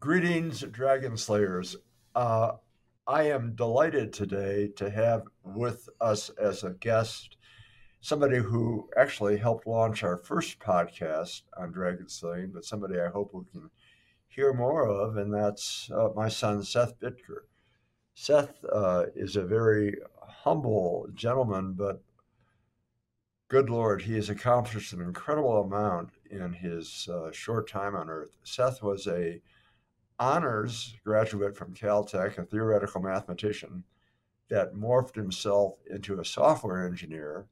Greetings, Dragon Slayers. Uh, I am delighted today to have with us as a guest somebody who actually helped launch our first podcast on dragon slaying, but somebody I hope we can hear more of, and that's uh, my son, Seth Bittker. Seth uh, is a very humble gentleman, but good Lord, he has accomplished an incredible amount in his uh, short time on Earth. Seth was a honors graduate from Caltech, a theoretical mathematician that morphed himself into a software engineer,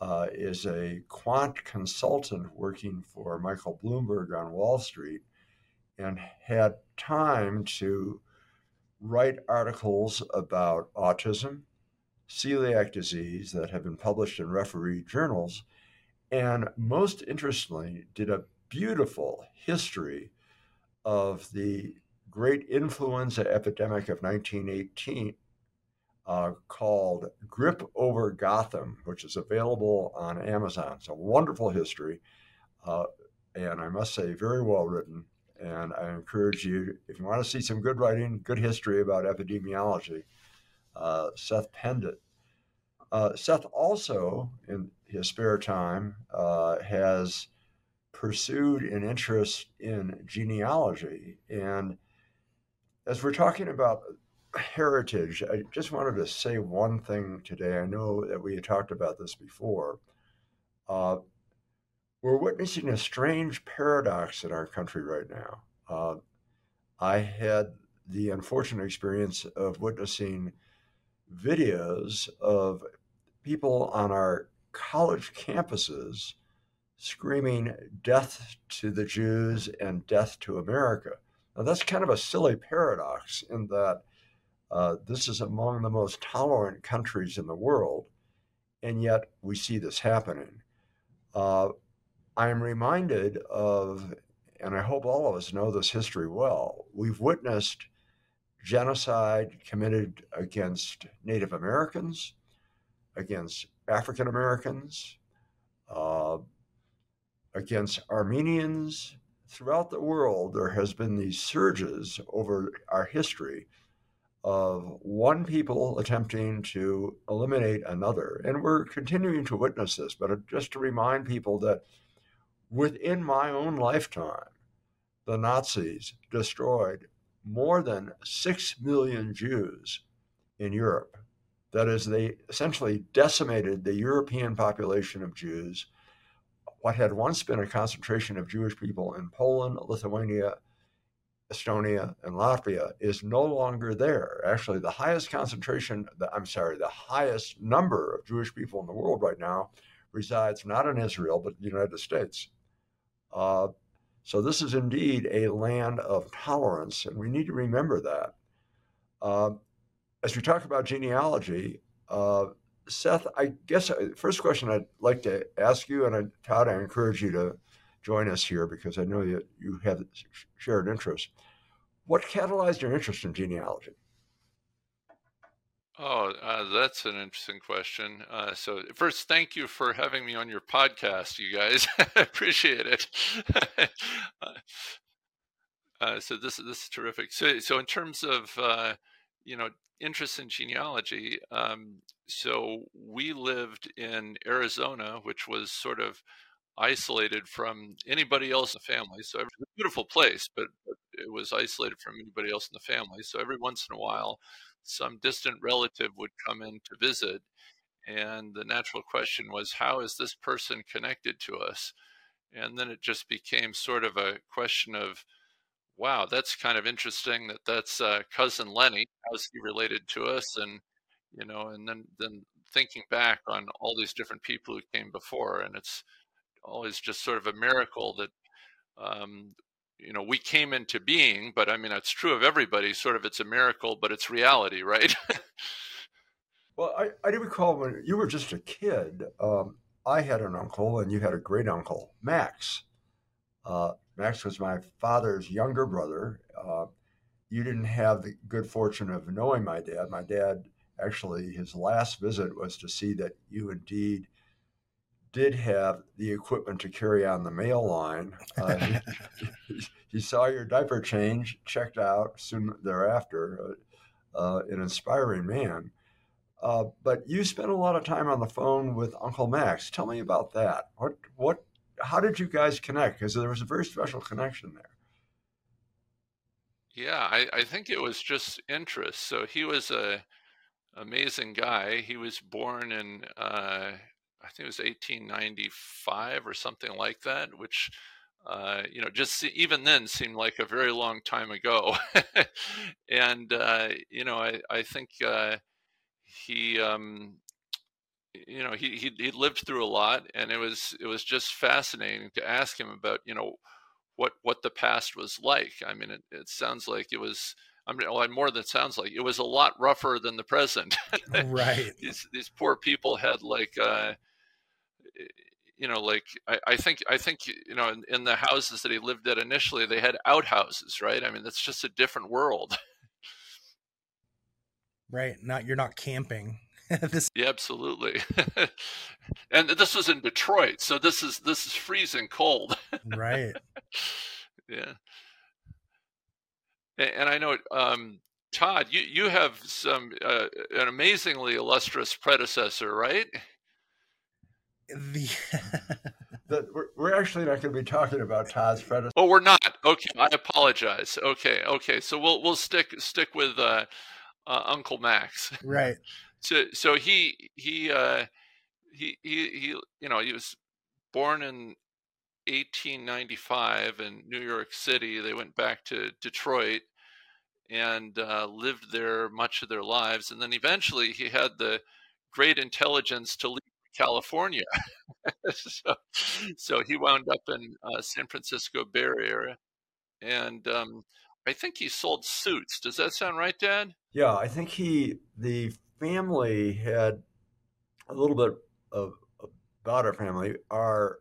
uh, is a quant consultant working for Michael Bloomberg on Wall Street, and had time to write articles about autism, celiac disease that have been published in referee journals, and most interestingly, did a beautiful history of the great influenza epidemic of 1918 uh, called Grip Over Gotham, which is available on Amazon. It's a wonderful history, uh, and I must say, very well written. And I encourage you, if you want to see some good writing, good history about epidemiology, uh, Seth penned it. Uh, Seth also, in his spare time, uh, has pursued an interest in genealogy. And as we're talking about heritage, I just wanted to say one thing today. I know that we had talked about this before. Uh, we're witnessing a strange paradox in our country right now. Uh, I had the unfortunate experience of witnessing videos of people on our college campuses screaming death to the Jews and death to America. Now, that's kind of a silly paradox in that uh, this is among the most tolerant countries in the world, and yet we see this happening. Uh, I am reminded of, and I hope all of us know this history well, we've witnessed genocide committed against Native Americans, against African Americans, uh, against Armenians. Throughout the world, there has been these surges over our history of one people attempting to eliminate another. And we're continuing to witness this, but just to remind people that within my own lifetime, the Nazis destroyed more than 6 million Jews in Europe. That is, they essentially decimated the European population of Jews what had once been a concentration of Jewish people in Poland, Lithuania, Estonia, and Latvia is no longer there. Actually, the highest concentration, the, I'm sorry, the highest number of Jewish people in the world right now resides not in Israel, but the United States. Uh, so this is indeed a land of tolerance, and we need to remember that. Uh, as we talk about genealogy, uh, Seth, I guess uh, first question I'd like to ask you, and I, Todd, I encourage you to join us here because I know that you have shared interests. What catalyzed your interest in genealogy? Oh, uh, that's an interesting question. Uh, so, first, thank you for having me on your podcast, you guys. I appreciate it. uh, so, this this is terrific. So, so in terms of uh, you know interest in genealogy. Um, so we lived in Arizona, which was sort of isolated from anybody else in the family. So it was a beautiful place, but it was isolated from anybody else in the family. So every once in a while, some distant relative would come in to visit. And the natural question was, how is this person connected to us? And then it just became sort of a question of, wow, that's kind of interesting that that's uh, cousin Lenny. How's he related to us? And you know, and then then thinking back on all these different people who came before, and it's always just sort of a miracle that um, you know we came into being. But I mean, it's true of everybody. Sort of, it's a miracle, but it's reality, right? well, I, I do recall when you were just a kid. Um, I had an uncle, and you had a great uncle, Max. Uh, Max was my father's younger brother. Uh, you didn't have the good fortune of knowing my dad. My dad, actually, his last visit was to see that you indeed did have the equipment to carry on the male line. Uh, he saw your diaper change, checked out soon thereafter. Uh, uh, an inspiring man. Uh, but you spent a lot of time on the phone with Uncle Max. Tell me about that. What what? How did you guys connect? Because there was a very special connection there. Yeah, I, I think it was just interest. So he was a amazing guy. He was born in uh, I think it was 1895 or something like that, which uh, you know just even then seemed like a very long time ago. and uh, you know I I think uh, he um, you know he, he he lived through a lot, and it was it was just fascinating to ask him about you know what what the past was like. I mean, it, it sounds like it was. I mean, well, more than it sounds like it was a lot rougher than the present. right. these these poor people had like, uh, you know, like I, I, think I think you know in, in, the houses that he lived at initially, they had outhouses, right? I mean, that's just a different world. right. Not you're not camping. this yeah, absolutely. and this was in Detroit, so this is this is freezing cold. right. Yeah. And, and I know, um, Todd, you you have some uh, an amazingly illustrious predecessor, right? The. that we're, we're actually not going to be talking about Todd's predecessor. Oh, we're not. Okay, I apologize. Okay, okay. So we'll we'll stick stick with uh, uh, Uncle Max. Right so so he he uh, he he he you know he was born in 1895 in New York City. They went back to Detroit and uh, lived there much of their lives, and then eventually he had the great intelligence to leave California. so, so he wound up in uh, San Francisco Bay Area, and um, I think he sold suits. Does that sound right, Dad? Yeah, I think he the family had a little bit of about our family. Our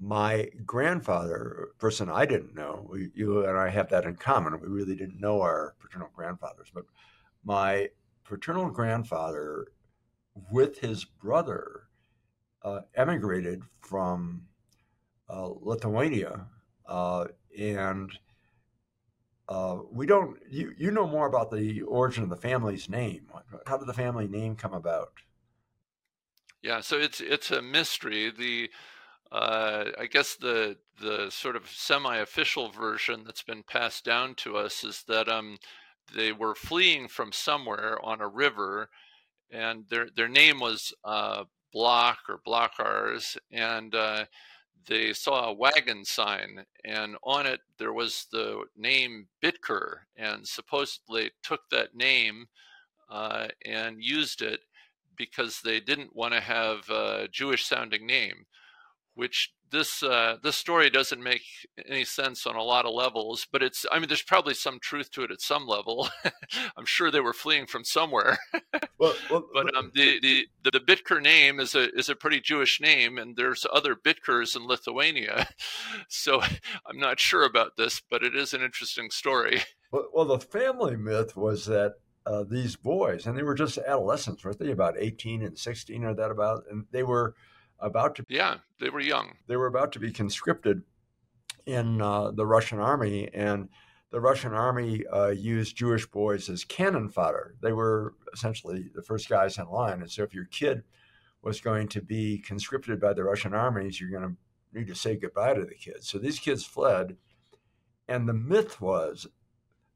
my grandfather, person I didn't know, we, you and I have that in common. We really didn't know our paternal grandfathers, but my paternal grandfather, with his brother, uh, emigrated from uh, Lithuania, uh, and uh, we don't. You you know more about the origin of the family's name. How did the family name come about? Yeah, so it's it's a mystery. The uh, I guess the the sort of semi-official version that's been passed down to us is that um, they were fleeing from somewhere on a river, and their their name was uh, Block or Blockars, and uh, they saw a wagon sign, and on it there was the name Bittker, and supposedly took that name uh, and used it because they didn't want to have a Jewish sounding name, which this uh, this story doesn't make any sense on a lot of levels, but it's I mean there's probably some truth to it at some level. I'm sure they were fleeing from somewhere. well, well, but um, the, the the Bittker name is a is a pretty Jewish name, and there's other Bittkers in Lithuania, so I'm not sure about this, but it is an interesting story. Well, well the family myth was that uh, these boys, and they were just adolescents, weren't they? About 18 and 16 or that about, and they were about to yeah they were young. they were about to be conscripted in uh, the russian army and the russian army uh, used jewish boys as cannon fodder. They were essentially the first guys in line. And so if your kid was going to be conscripted by the russian armies you're going to need to say goodbye to the kids. So these kids fled and the myth was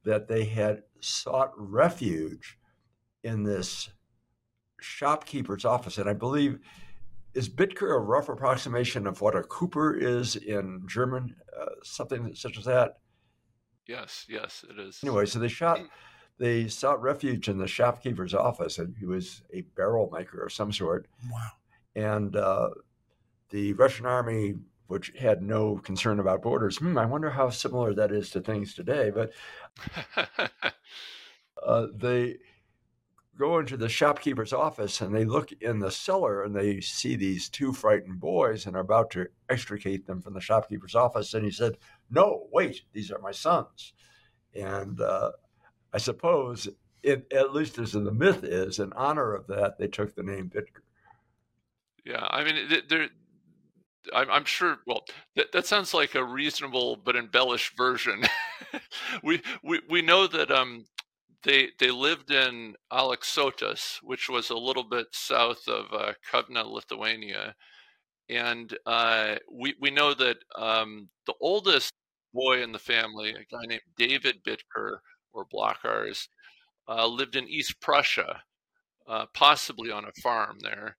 that they had sought refuge in this shopkeeper's office. And i believe is Bittker a rough approximation of what a Cooper is in German, uh, something such as that? Yes, yes, it is. Anyway, so they shot, they sought refuge in the shopkeeper's office, and he was a barrel maker of some sort. Wow. And uh, the Russian army, which had no concern about borders, hmm, I wonder how similar that is to things today. But uh, they go into the shopkeeper's office and they look in the cellar and they see these two frightened boys and are about to extricate them from the shopkeeper's office. And he said, No, wait, these are my sons. And uh, I suppose, it, at least as the myth is, in honor of that, they took the name Bittker. Yeah, I mean, I'm, I'm sure. Well, that, that sounds like a reasonable but embellished version. we, we we know that um they they lived in Aleksotas, which was a little bit south of uh, Kovna, Lithuania, and uh, we we know that um, the oldest boy in the family, a guy named David Bittker or Blockars, uh, lived in East Prussia, uh, possibly on a farm there.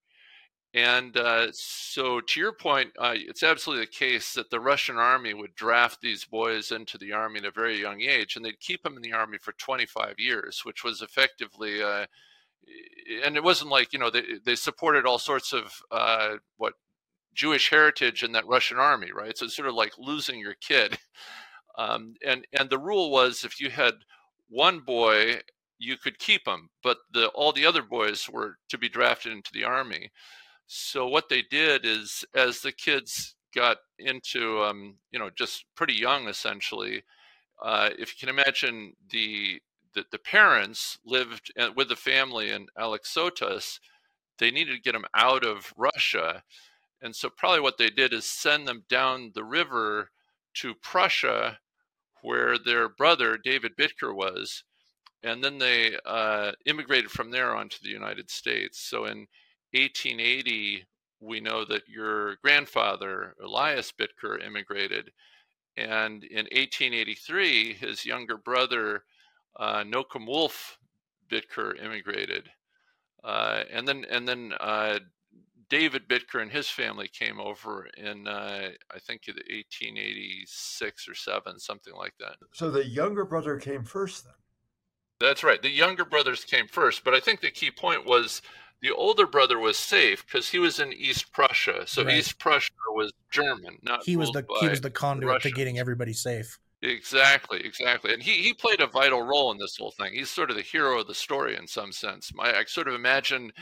And uh, so, to your point, uh, it's absolutely the case that the Russian army would draft these boys into the army at a very young age, and they'd keep them in the army for 25 years, which was effectively, uh, and it wasn't like you know they they supported all sorts of uh, what Jewish heritage in that Russian army, right? So it's sort of like losing your kid. Um, and and the rule was if you had one boy, you could keep him, but the all the other boys were to be drafted into the army. So what they did is, as the kids got into, um, you know, just pretty young, essentially, uh, if you can imagine the, the, the parents lived uh, with the family in Alexotas. they needed to get them out of Russia, and so probably what they did is send them down the river to Prussia, where their brother David Bittker was, and then they uh, immigrated from there onto the United States. So in 1880, we know that your grandfather, Elias Bittker, immigrated. And in 1883, his younger brother, uh, Nokum Wolf Bittker, immigrated. Uh, and then, and then uh, David Bittker and his family came over in, uh, I think, 1886 or seven, something like that. So the younger brother came first, then. That's right. The younger brothers came first, but I think the key point was the older brother was safe because he was in East Prussia. So right. East Prussia was German, not he was the he was the conduit to getting everybody safe. Exactly, exactly, and he he played a vital role in this whole thing. He's sort of the hero of the story in some sense. My I sort of imagine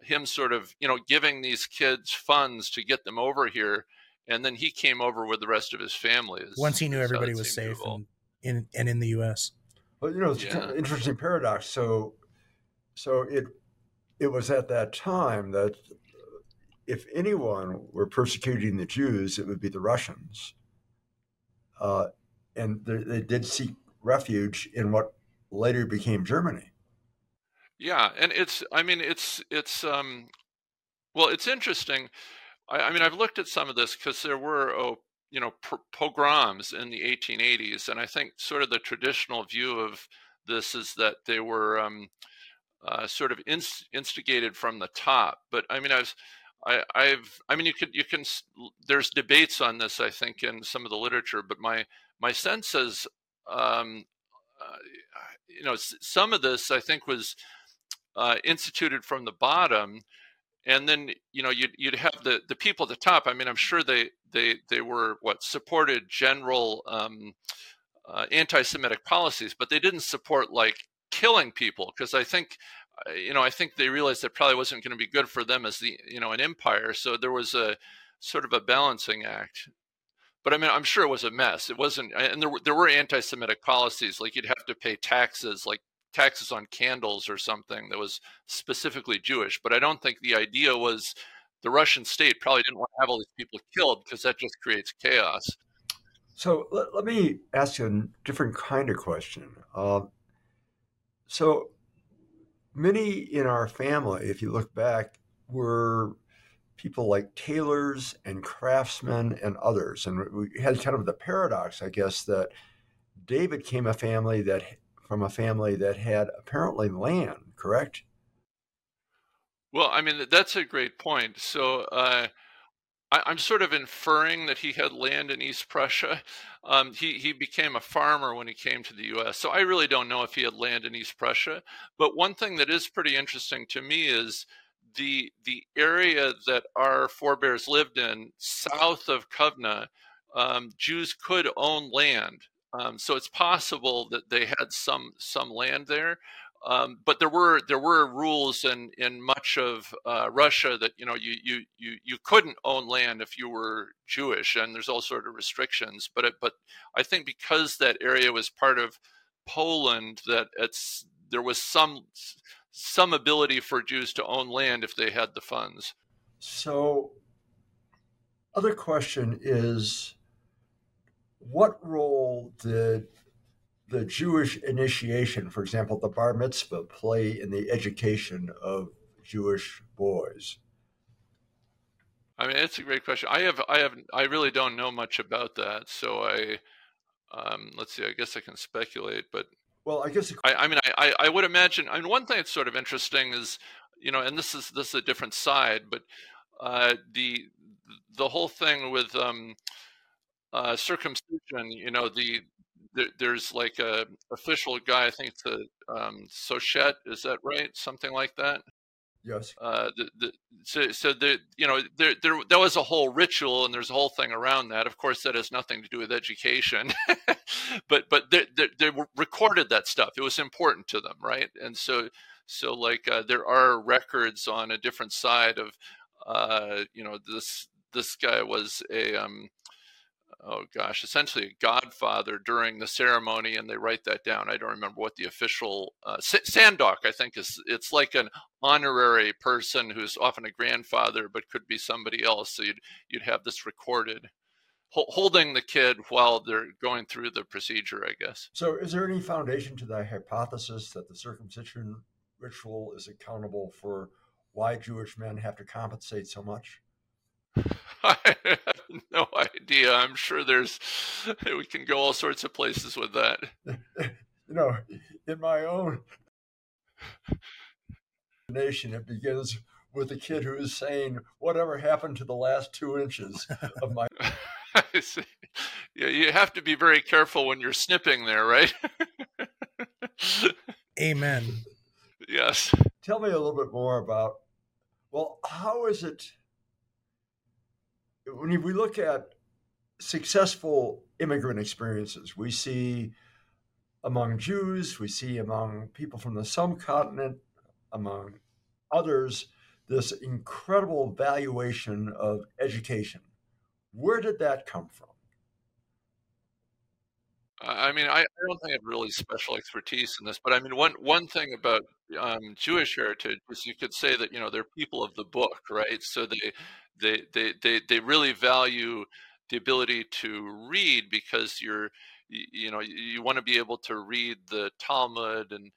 him sort of you know giving these kids funds to get them over here, and then he came over with the rest of his family. Is, Once he knew everybody was safe and in and in the U.S. Well, you know, it's yeah. kind of interesting paradox. So, so it it was at that time that if anyone were persecuting the Jews, it would be the Russians. Uh, and they, they did seek refuge in what later became Germany. Yeah, and it's I mean it's it's um well it's interesting. I, I mean I've looked at some of this because there were oh you know pogroms in the 1880s, and I think sort of the traditional view of this is that they were um, uh, sort of inst- instigated from the top. But I mean, I've, I, I've, I mean, you could, you can. There's debates on this, I think, in some of the literature. But my my sense is, um, uh, you know, some of this I think was uh, instituted from the bottom, and then you know you'd you'd have the the people at the top. I mean, I'm sure they they they were what supported general. Um, uh, anti-Semitic policies, but they didn't support like killing people because I think uh, you know I think they realized that probably wasn't going to be good for them as the you know an empire. So there was a sort of a balancing act. But I mean, I'm sure it was a mess. It wasn't, and there were, there were anti-Semitic policies like you'd have to pay taxes, like taxes on candles or something that was specifically Jewish. But I don't think the idea was the Russian state probably didn't want to have all these people killed because that just creates chaos. So let, let me ask you a different kind of question. Uh, so many in our family, if you look back, were people like tailors and craftsmen and others. And we had kind of the paradox, I guess, that David came a family that from a family that had apparently land, correct? Well, I mean that's a great point. So uh, I, am sort of inferring that he had land in East Prussia. Um, he he became a farmer when he came to the U.S. So I really don't know if he had land in East Prussia. But one thing that is pretty interesting to me is the the area that our forebears lived in, south of Kovna. Um, Jews could own land, um, so it's possible that they had some some land there. Um, but there were there were rules in in much of uh, Russia that you know you you you you couldn't own land if you were Jewish, and there's all sort of restrictions. But it, but I think because that area was part of Poland, that it's there was some some ability for Jews to own land if they had the funds. So other question is what role did the Jewish initiation, for example, the bar mitzvah, play in the education of Jewish boys? I mean, it's a great question. I have, I have, I really don't know much about that. So I, um, let's see. I guess I can speculate, but well, I guess I, I mean, I, I would imagine. I mean, one thing that's sort of interesting is, you know, and this is this is a different side, but uh, the the whole thing with um, uh, circumcision, you know, the there, there's like a official guy. I think it's a um, Sochet. Is that right? Something like that. Yes. Uh, the, the, so, so the, you know, there, there, there was a whole ritual and there's a whole thing around that. Of course, that has nothing to do with education, but, but they, they, they, recorded that stuff. It was important to them. Right. And so, so like, uh, there are records on a different side of, uh, you know, this, this guy was a, um, oh gosh, essentially a godfather during the ceremony, and they write that down. I don't remember what the official uh, Sandek, I think, is. It's like an honorary person who's often a grandfather, but could be somebody else. So you'd you'd have this recorded, holding the kid while they're going through the procedure. I guess. So, is there any foundation to the hypothesis that the circumcision ritual is accountable for why Jewish men have to compensate so much? I have no idea. I'm sure there's we can go all sorts of places with that. you know, in my own nation, it begins with a kid who is saying, "Whatever happened to the last two inches of my?" I see. Yeah, you have to be very careful when you're snipping there, right? Amen. Yes. Tell me a little bit more about. Well, how is it? When we look at successful immigrant experiences, we see among Jews, we see among people from the subcontinent, among others, this incredible valuation of education. Where did that come from? I mean, I, don't think I have really special expertise in this, but I mean, one one thing about um, Jewish heritage is you could say that you know they're people of the book, right? So they they they they, they really value the ability to read because you're you, you know you, you want to be able to read the Talmud and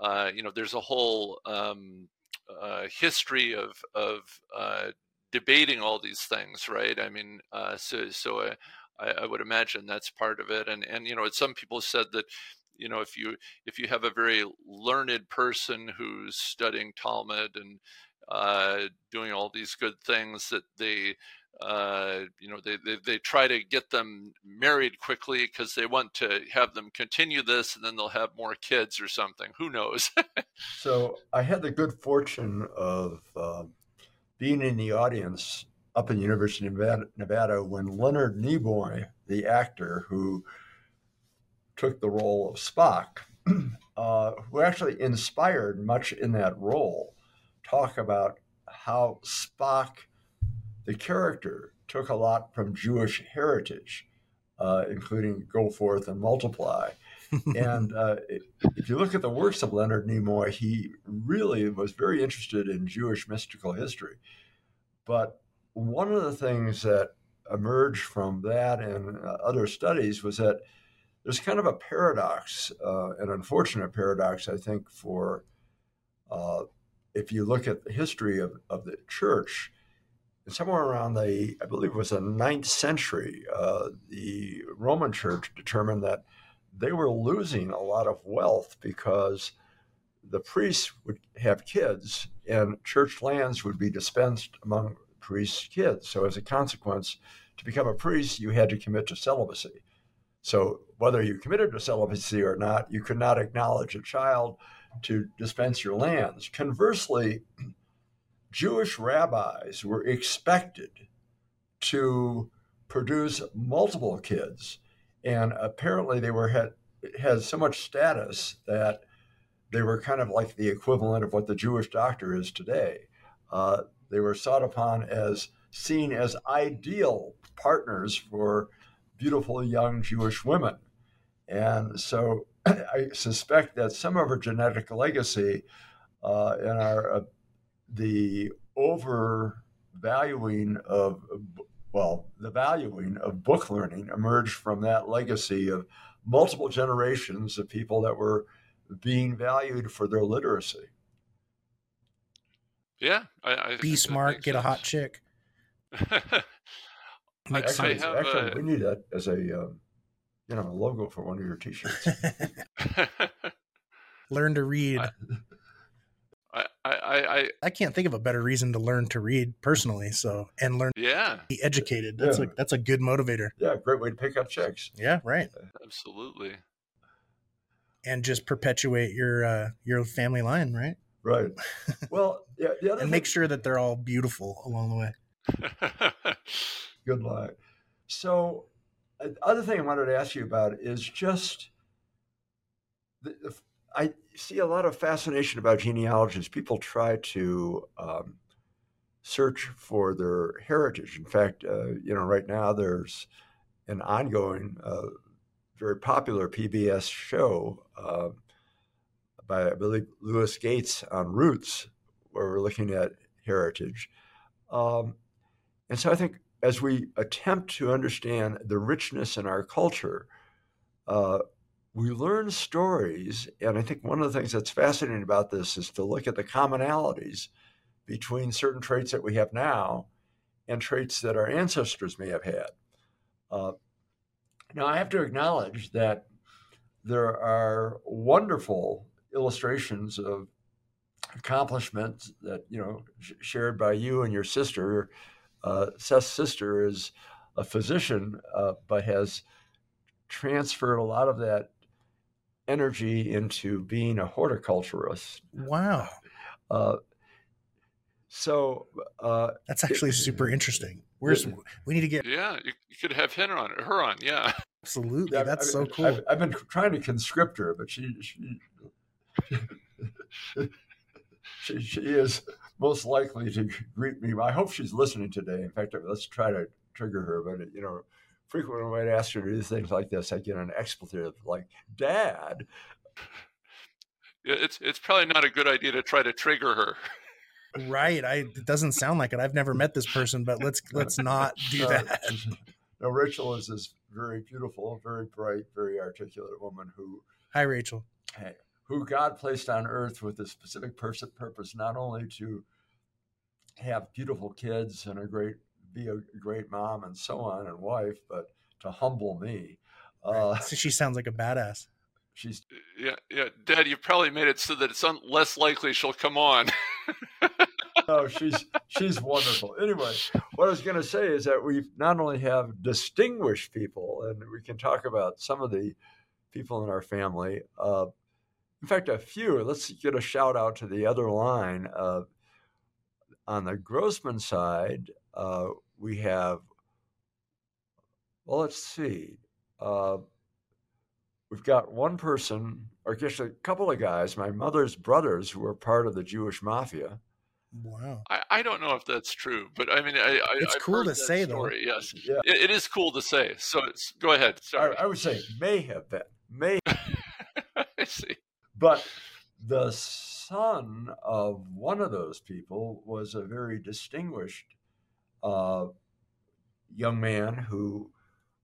uh, you know there's a whole um, uh, history of of uh, debating all these things, right? I mean, uh, so so I, I, would imagine that's part of it, and and you know some people said that you know if you if you have a very learned person who's studying Talmud and uh, doing all these good things that they uh, you know they, they, they try to get them married quickly because they want to have them continue this and then they'll have more kids or something. Who knows? So i had the good fortune of uh, being in the audience up in the university of nevada, nevada when leonard nimoy the actor who took the role of spock uh, who actually inspired much in that role talk about how Spock, the character, took a lot from Jewish heritage, uh, including Go Forth and Multiply. and uh, if you look at the works of Leonard Nimoy, he really was very interested in Jewish mystical history. But one of the things that emerged from that and uh, other studies was that there's kind of a paradox, uh, an unfortunate paradox, I think, for uh, if you look at the history of, of the church, somewhere around the, I believe it was the ninth century, uh, the Roman church determined that they were losing a lot of wealth because the priests would have kids and church lands would be dispensed among priests' kids. So, as a consequence, to become a priest, you had to commit to celibacy. So, whether you committed to celibacy or not, you could not acknowledge a child to dispense your lands. Conversely, Jewish rabbis were expected to produce multiple kids, and apparently they were had had so much status that they were kind of like the equivalent of what the Jewish doctor is today. Uh, they were sought upon as seen as ideal partners for beautiful young Jewish women. And so I suspect that some of our genetic legacy uh, our uh, the overvaluing of well, the valuing of book learning emerged from that legacy of multiple generations of people that were being valued for their literacy. Yeah, I, I be smart, get sense. a hot chick. Makes actually, sense. Actually, a... we need that as a um, you know a logo for one of your t-shirts. Learn to read. I, I, I, I can't think of a better reason to learn to read personally. So and learn, yeah, be educated. That's yeah. a that's a good motivator. Yeah, great way to pick up checks. Yeah, right. Absolutely. And just perpetuate your uh, your family line, right? Right. Well, yeah. The and thing, make sure that they're all beautiful along the way. good luck. So, uh, other thing I wanted to ask you about is just the, the I see a lot of fascination about genealogies. People try to um, search for their heritage. In fact, uh, you know, right now there's an ongoing, uh, very popular PBS show uh, by, I believe, Louis Gates on roots, where we're looking at heritage. Um, and so I think as we attempt to understand the richness in our culture, uh, we learn stories. And I think one of the things that's fascinating about this is to look at the commonalities between certain traits that we have now and traits that our ancestors may have had. Uh, now, I have to acknowledge that there are wonderful illustrations of accomplishments that you know sh- shared by you and your sister. Uh, Seth's sister is a physician, uh, but has transferred a lot of that energy into being a horticulturist. Wow. Uh, so uh, that's actually it, super interesting. Where's it, we need to get? Yeah, you, you, could have her on her on. Yeah, absolutely. Yeah, that's I, so cool. I've, I've, been trying to conscript her, but she she, she she is most likely to greet me. I hope she's listening today. In fact, let's try to trigger her. But you know, frequently when I ask her to do things like this, I get an expletive like "Dad." Yeah, it's it's probably not a good idea to try to trigger her. Right. I it doesn't sound like it. I've never met this person, but let's let's not do that. no, Rachel is this very beautiful, very bright, very articulate woman who. Hi, Rachel. Hey, who God placed on earth with a specific purpose, not only to have beautiful kids and a great be a great mom and so on and wife, but to humble me. Uh, so she sounds like a badass. She's yeah, yeah, Dad. You probably made it so that it's un- less likely she'll come on. no, she's she's wonderful. Anyway, what I was going to say is that we not only have distinguished people, and we can talk about some of the people in our family. Uh, in fact, a few. Let's get a shout out to the other line. Uh, on the Grossman side, uh, we have, well, let's see. Uh, we've got one person, or just a couple of guys, my mother's brothers, who were part of the Jewish mafia. Wow. I, I don't know if that's true, but I mean, I, I it's I've cool to say, story, though. Yes, yeah. It, it is cool to say. So go ahead. Sorry. I, I would say may have been, may. I see. But the son of one of those people was a very distinguished uh, young man who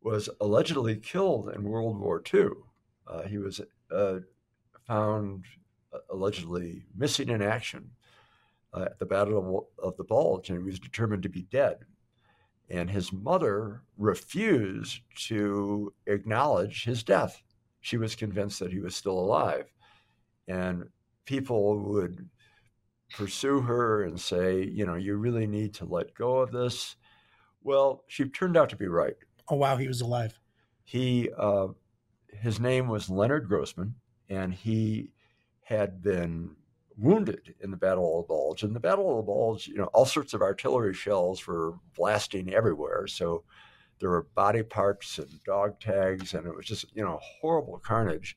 was allegedly killed in World War II. Uh, he was uh, found uh, allegedly missing in action uh, at the Battle of the Bulge, and he was determined to be dead. And his mother refused to acknowledge his death. She was convinced that he was still alive. And people would pursue her and say, you know, you really need to let go of this. Well, she turned out to be right. Oh wow, he was alive. He, uh, his name was Leonard Grossman, and he had been wounded in the Battle of the Bulge. In the Battle of the Bulge, you know, all sorts of artillery shells were blasting everywhere. So there were body parts and dog tags, and it was just, you know, horrible carnage.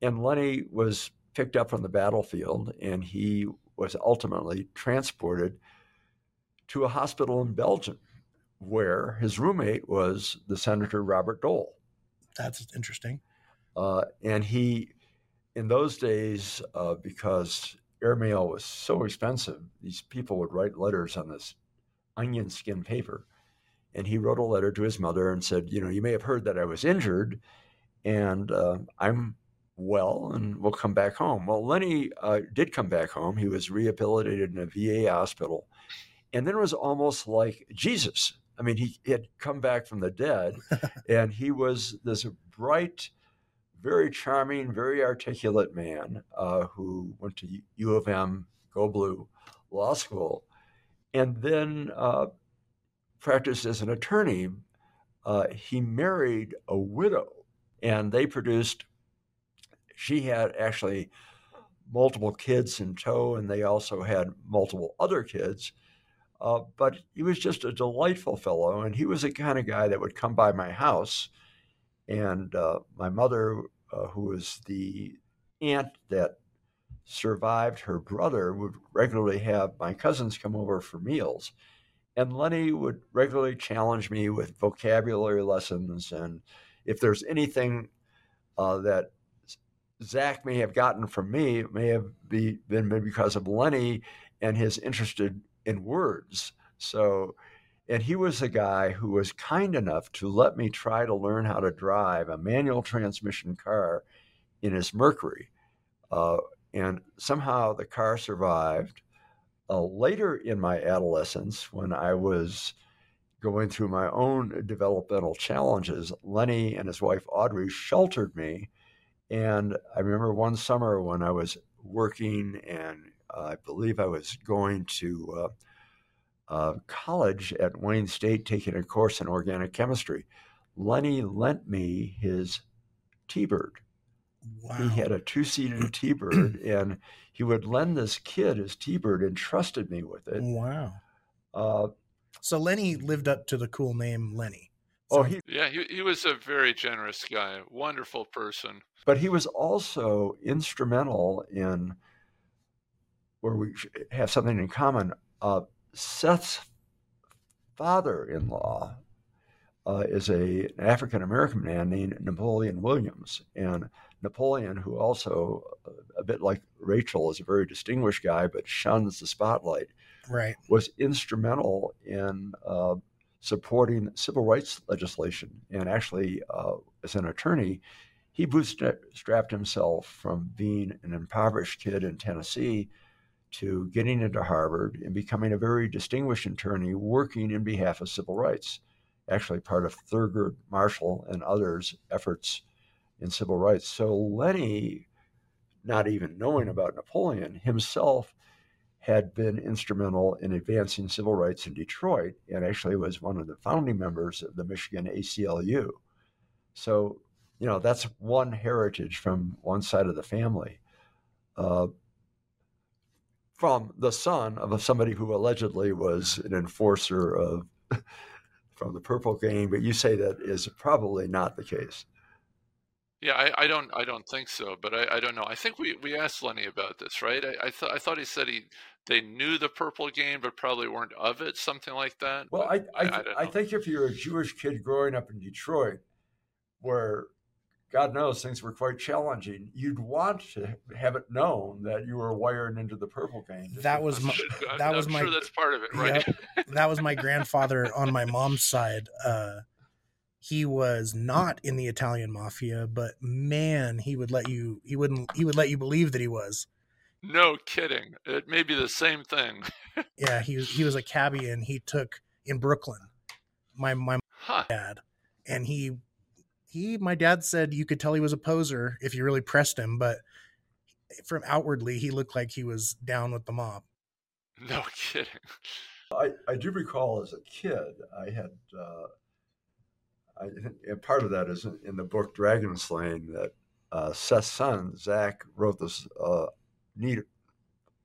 And Lenny was picked up from the battlefield, and he was ultimately transported to a hospital in Belgium where his roommate was the Senator Robert Dole. That's interesting. Uh, and he, in those days, uh, because airmail was so expensive, these people would write letters on this onion skin paper. and he wrote a letter to his mother and said, you know, you may have heard that I was injured, and uh, I'm well, and we'll come back home. Well, Lenny uh, did come back home. He was rehabilitated in a VA hospital, and then it was almost like Jesus. I mean, he, he had come back from the dead, and he was this bright, very charming, very articulate man uh, who went to U of M, Go Blue, law school, and then uh, practiced as an attorney. Uh, he married a widow, and they produced. She had actually multiple kids in tow, and they also had multiple other kids. Uh, but he was just a delightful fellow, and he was the kind of guy that would come by my house. And uh, my mother, uh, who was the aunt that survived her brother, would regularly have my cousins come over for meals. And Lenny would regularly challenge me with vocabulary lessons. And if there's anything uh, that Zach may have gotten from me, may have be, been because of Lenny and his interest in words. So, and he was a guy who was kind enough to let me try to learn how to drive a manual transmission car in his Mercury. Uh, and somehow the car survived. Uh, later in my adolescence, when I was going through my own developmental challenges, Lenny and his wife Audrey sheltered me. And I remember one summer when I was working and I believe I was going to uh, uh, college at Wayne State taking a course in organic chemistry. Lenny lent me his T Bird. Wow. He had a two seated T Bird, and he would lend this kid his T Bird and trusted me with it. Wow. Uh, so Lenny lived up to the cool name Lenny. Oh, he, yeah, he, he was a very generous guy, wonderful person. But he was also instrumental in where we have something in common. Uh, Seth's father-in-law uh, is a, an African American man named Napoleon Williams, and Napoleon, who also uh, a bit like Rachel, is a very distinguished guy, but shuns the spotlight. Right, was instrumental in uh, supporting civil rights legislation, and actually, uh, as an attorney, he bootstrapped himself from being an impoverished kid in Tennessee to getting into Harvard and becoming a very distinguished attorney working in behalf of civil rights, actually part of Thurgood Marshall and others' efforts in civil rights. So Lenny, not even knowing about Napoleon, himself had been instrumental in advancing civil rights in Detroit and actually was one of the founding members of the Michigan ACLU. So, you know, that's one heritage from one side of the family. Uh, from the son of somebody who allegedly was an enforcer of from the Purple Gang, but you say that is probably not the case. Yeah, I, I don't I don't think so, but I, I don't know. I think we, we asked Lenny about this, right? I I, th- I thought he said he they knew the Purple Gang but probably weren't of it, something like that. Well, I I, I, I think if you're a Jewish kid growing up in Detroit, where God knows things were quite challenging. You'd want to have it known that you were wired into the purple gang. That was my, that I'm was sure my that's part of it, right? Yep, that was my grandfather on my mom's side. Uh, he was not in the Italian mafia, but man, he would let you he wouldn't he would let you believe that he was. No kidding. It may be the same thing. yeah, he was he was a cabbie and he took in Brooklyn. My my huh. dad and he he my dad said you could tell he was a poser if you really pressed him but from outwardly he looked like he was down with the mob no kidding i, I do recall as a kid i had uh, I, and part of that is in the book dragon slaying that uh, seth's son zach wrote this uh, neat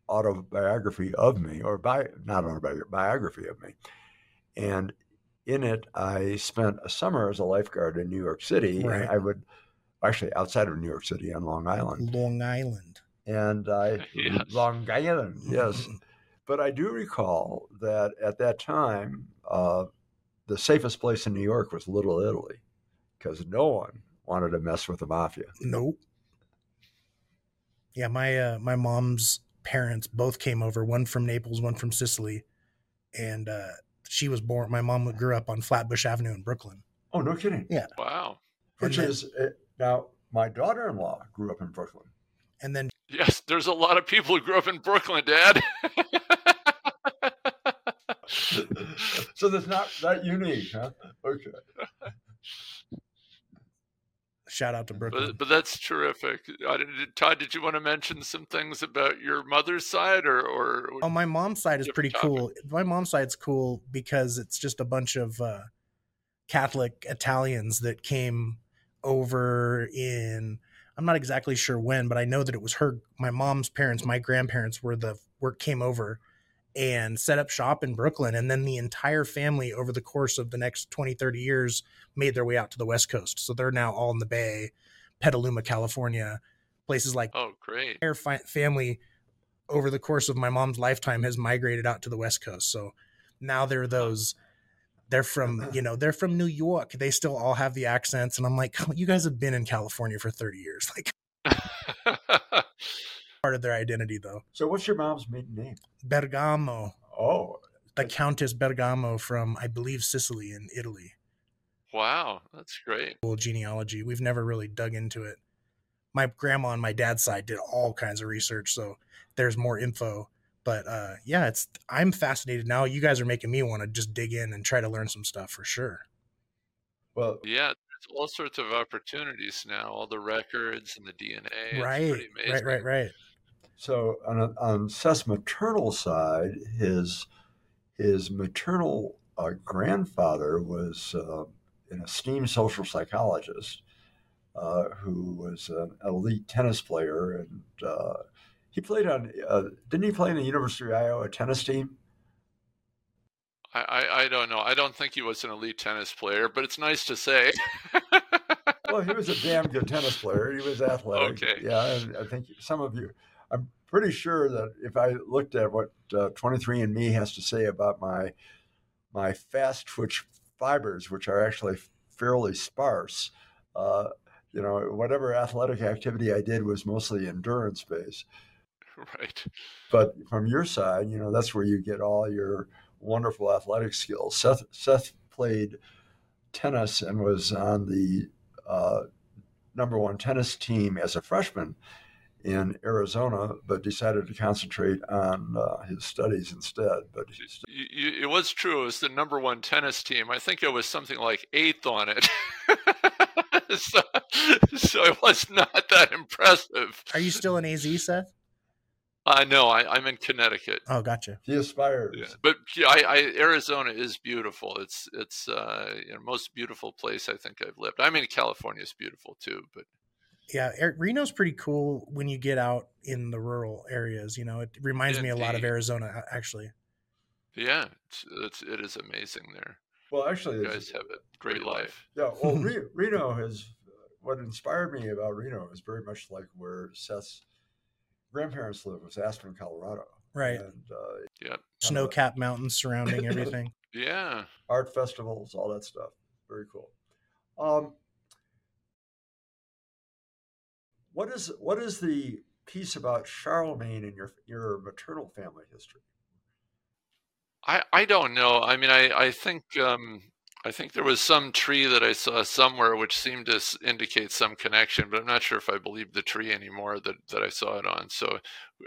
autobiography of me or bi- not autobiography biography of me and in it, I spent a summer as a lifeguard in New York City. Right. I would actually outside of New York City on Long Island. Long Island. And I yes. Long Island, yes. but I do recall that at that time, uh, the safest place in New York was Little Italy, because no one wanted to mess with the mafia. Nope. Yeah, my uh, my mom's parents both came over, one from Naples, one from Sicily, and uh, she was born. My mom grew up on Flatbush Avenue in Brooklyn. Oh, no kidding. Yeah. Wow. Which then, is uh, now my daughter-in-law grew up in Brooklyn. And then yes, there's a lot of people who grew up in Brooklyn, Dad. so that's not that unique, huh? Okay. Shout out to Brooklyn. But, but that's terrific. Todd, did you want to mention some things about your mother's side, or, or oh, my mom's side is pretty topic? cool. My mom's side's cool because it's just a bunch of uh, Catholic Italians that came over in. I'm not exactly sure when, but I know that it was her. My mom's parents, my grandparents, were the work came over and set up shop in Brooklyn. And then the entire family, over the course of the next 20, 30 years, made their way out to the West Coast. So they're now all in the Bay, Petaluma, California, places like. Oh, great! Their fi- family, over the course of my mom's lifetime, has migrated out to the West Coast. So now they're those. They're from, uh-huh. you know, they're from New York. They still all have the accents, and I'm like, you guys have been in California for 30 years, like. part of their identity, though. So, what's your mom's maiden name? Bergamo. Oh, the Countess Bergamo from, I believe, Sicily in Italy. Wow, that's great. Cool genealogy. We've never really dug into it. My grandma on my dad's side did all kinds of research, so there's more info. But uh, yeah, it's I'm fascinated now. You guys are making me want to just dig in and try to learn some stuff for sure. Well, yeah, there's all sorts of opportunities now. All the records and the DNA. Right, right, right, right. So on, on Seth's maternal side, his his maternal uh, grandfather was uh, an esteemed social psychologist uh, who was an elite tennis player, and uh, he played on. Uh, didn't he play in the University of Iowa tennis team? I, I, I don't know. I don't think he was an elite tennis player, but it's nice to say. well, he was a damn good tennis player. He was athletic. Okay. Yeah, I think some of you I'm pretty sure that if I looked at what uh, 23andMe has to say about my my fast twitch fibers, which are actually fairly sparse, uh, you know, whatever athletic activity I did was mostly endurance based. Right. But from your side, you know, that's where you get all your wonderful athletic skills. Seth, Seth played tennis and was on the uh, number one tennis team as a freshman in Arizona, but decided to concentrate on uh, his studies instead. But it was true. It was the number one tennis team. I think it was something like eighth on it. so, so, it was not that impressive. Are you still in AZ, Seth? Uh, no, I, am in Connecticut. Oh, gotcha. He aspires. Yeah. But I, I, Arizona is beautiful. It's it's uh, you know, most beautiful place I think I've lived. I mean, California is beautiful too, but yeah, Reno's pretty cool when you get out in the rural areas. You know, it reminds me a lot of Arizona, actually. Yeah, it's, it's it is amazing there. Well, actually, you guys have a great life. Yeah, well, Reno has what inspired me about Reno is very much like where Seth's grandparents live was Aspen, Colorado. Right. And uh, yeah, snow-capped mountains surrounding everything. yeah, art festivals, all that stuff. Very cool. Um, what is what is the piece about Charlemagne in your your maternal family history? I I don't know. I mean, I I think um, I think there was some tree that I saw somewhere which seemed to indicate some connection, but I'm not sure if I believe the tree anymore that that I saw it on. So,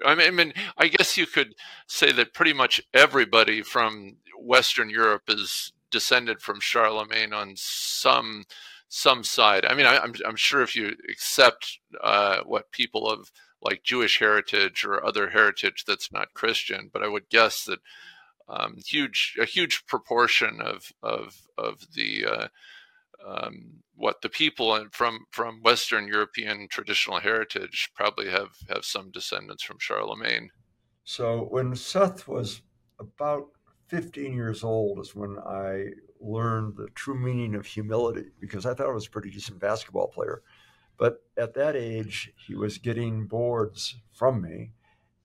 I mean, I mean, I guess you could say that pretty much everybody from Western Europe is descended from Charlemagne on some some side. I mean, I, am I'm, I'm sure if you accept uh, what people of like Jewish heritage or other heritage that's not Christian, but I would guess that um, huge a huge proportion of of of the uh, um, what the people from from Western European traditional heritage probably have have some descendants from Charlemagne. So when Seth was about 15 years old is when I learned the true meaning of humility because I thought I was a pretty decent basketball player. But at that age, he was getting boards from me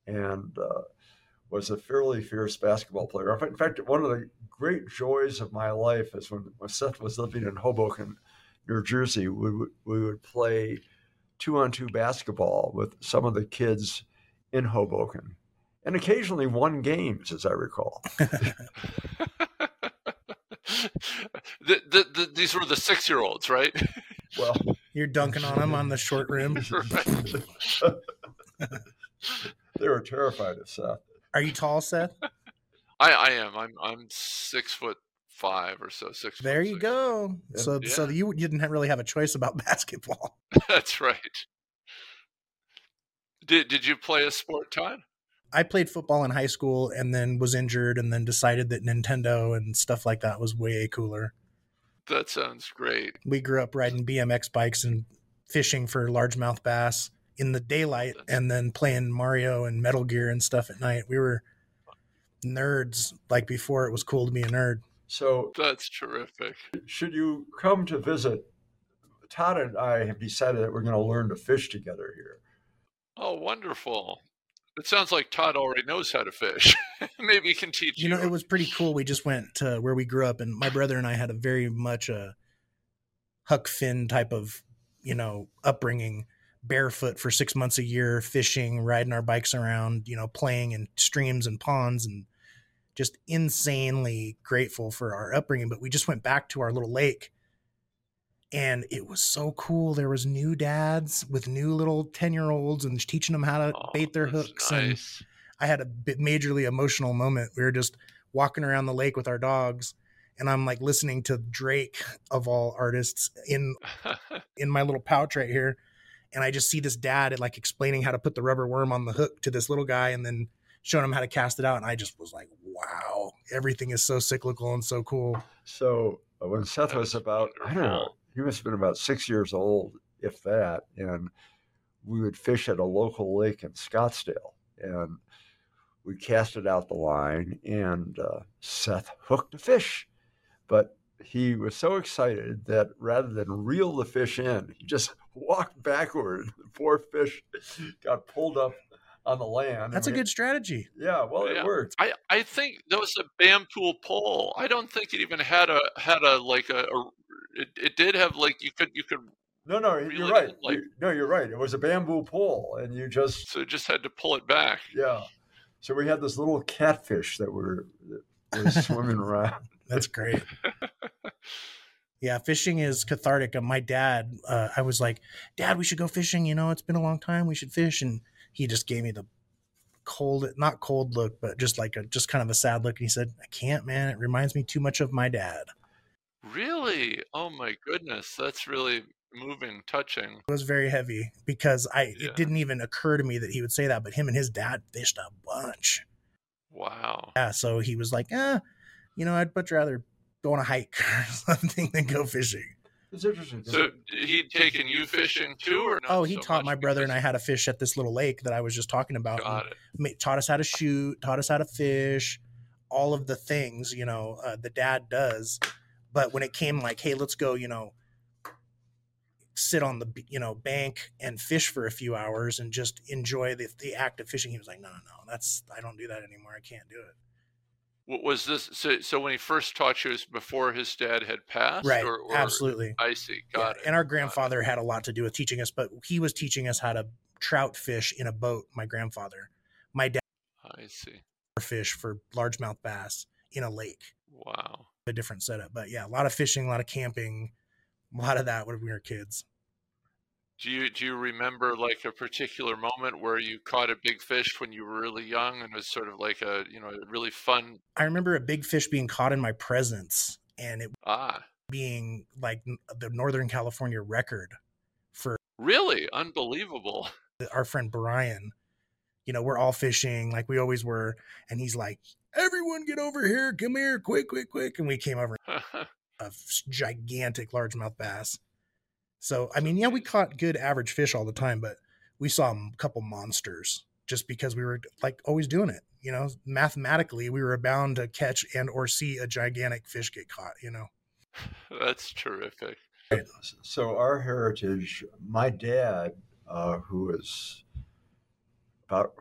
and uh, was a fairly fierce basketball player. In fact, one of the great joys of my life is when, when Seth was living in Hoboken, New Jersey, we, would, we would play two on two basketball with some of the kids in Hoboken and occasionally won games, as I recall. the, the, the, these were the six year olds, right? Well, you're dunking on them on the short rim. they were terrified of Seth. Are you tall, Seth? I, I am. I'm I'm six foot five or so. Six. There you six. go. So Yeah. so you didn't really have a choice about basketball. That's right. Did Did you play a sport, Todd? I played football in high school and then was injured and then decided that Nintendo and stuff like that was way cooler. That sounds great. We grew up riding BMX bikes and fishing for largemouth bass in the daylight and then playing Mario and Metal Gear and stuff at night. We were nerds like before it was cool to be a nerd. So, That's terrific. should you come to visit, Todd and I have decided that we're going to learn to fish together here. Oh, wonderful. It sounds like Todd already knows how to fish. Maybe he can teach You you. know, it was pretty cool. We just went to where we grew up, and my brother and I had a very much a Huck Finn type of, you know, upbringing. Barefoot for six months a year, fishing, riding our bikes around, you know, playing in streams and ponds, and just insanely grateful for our upbringing. But we just went back to our little lake, and it was so cool. There was new dads with new little ten year olds and teaching them how to Oh, bait their that's hooks and I had a bit majorly emotional moment. We were just walking around the lake with our dogs, and I'm like listening to Drake of all artists in in my little pouch right here, and I just see this dad like explaining how to put the rubber worm on the hook to this little guy, and then showing him how to cast it out, and I just was like, wow, everything is so cyclical and so cool. So, uh, when Seth was about, I don't know, wonderful. He must have been about six years old, if that, and we would fish at a local lake in Scottsdale. And we casted out the line, and uh, Seth hooked a fish. But he was so excited that rather than reel the fish in, he just walked backward. The poor fish got pulled up on the land. That's a and we- good strategy. Yeah, well, Yeah. it worked. I, I think that was a bamboo pole. I don't think it even had a had a like a, a it, it did have like you could you could No, no, Reel you're it right. in, like- You- no, you're right. It was a bamboo pole, and you just so you just had to pull it back. Yeah. So we had this little catfish that were that was swimming around. That's great. yeah, fishing is cathartic. Uh, My dad, uh, I was like, Dad, we should go fishing. You know, it's been a long time. We should fish. And he just gave me the cold, not cold look, but just like a, just kind of a sad look. And he said, I can't, man. It reminds me too much of my dad. Really? Oh my goodness, that's really moving, touching. It was very heavy because I, Yeah. it didn't even occur to me that he would say that, but him and his dad fished a bunch. Wow. Yeah. So he was like, eh, you know, I'd much rather go on a hike or something than go fishing. It's interesting. 'cause So he'd taken you fishing too, or not Oh, he so taught my brother and I because- how to fish at this little lake that I was just talking about. Got it. taught us how to shoot, taught us how to fish, all of the things you know uh, the dad does. But when it came like, hey, let's go, you know, sit on the you know bank and fish for a few hours and just enjoy the the act of fishing, he was like, no, no, no, that's I don't do that anymore. I can't do it. What was this? So, so when he first taught you, it was before his dad had passed, right, Or, or, absolutely. I see. Yeah, it. And our grandfather had a lot to do with teaching us, but he was teaching us how to trout fish in a boat. My grandfather, my dad, I see. fish for largemouth bass in a lake. Wow. a different setup. But yeah, a lot of fishing, a lot of camping, a lot of that when we were kids. Do you do you remember like a particular moment where you caught a big fish when you were really young and it was sort of like a you know a really fun I remember a big fish being caught in my presence and it ah being like the Northern California record for really unbelievable our friend Brian. You know, we're all fishing like we always were. And he's like, everyone get over here. Come here, quick, quick, quick. And we came over a gigantic largemouth bass. So, I mean, yeah, we caught good average fish all the time, but we saw a couple monsters just because we were like always doing it. You know, mathematically, we were bound to catch and or see a gigantic fish get caught. You know, that's terrific So our heritage, my dad, uh, who was about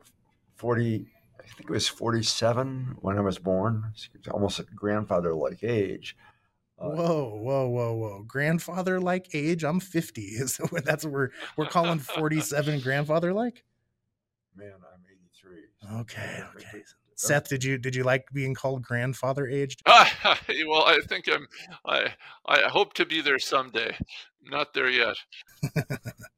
forty, I think it was forty-seven when I was born. Almost a grandfather-like age. Uh, whoa, whoa, whoa, whoa! Grandfather like age? I'm 50. Is what that's what we're we're calling 47 grandfather like? Man, I'm eighty-three. Okay, okay. Seth, did you did you like being called grandfather aged? Uh, well, I think I'm. I I hope to be there someday. Not there yet.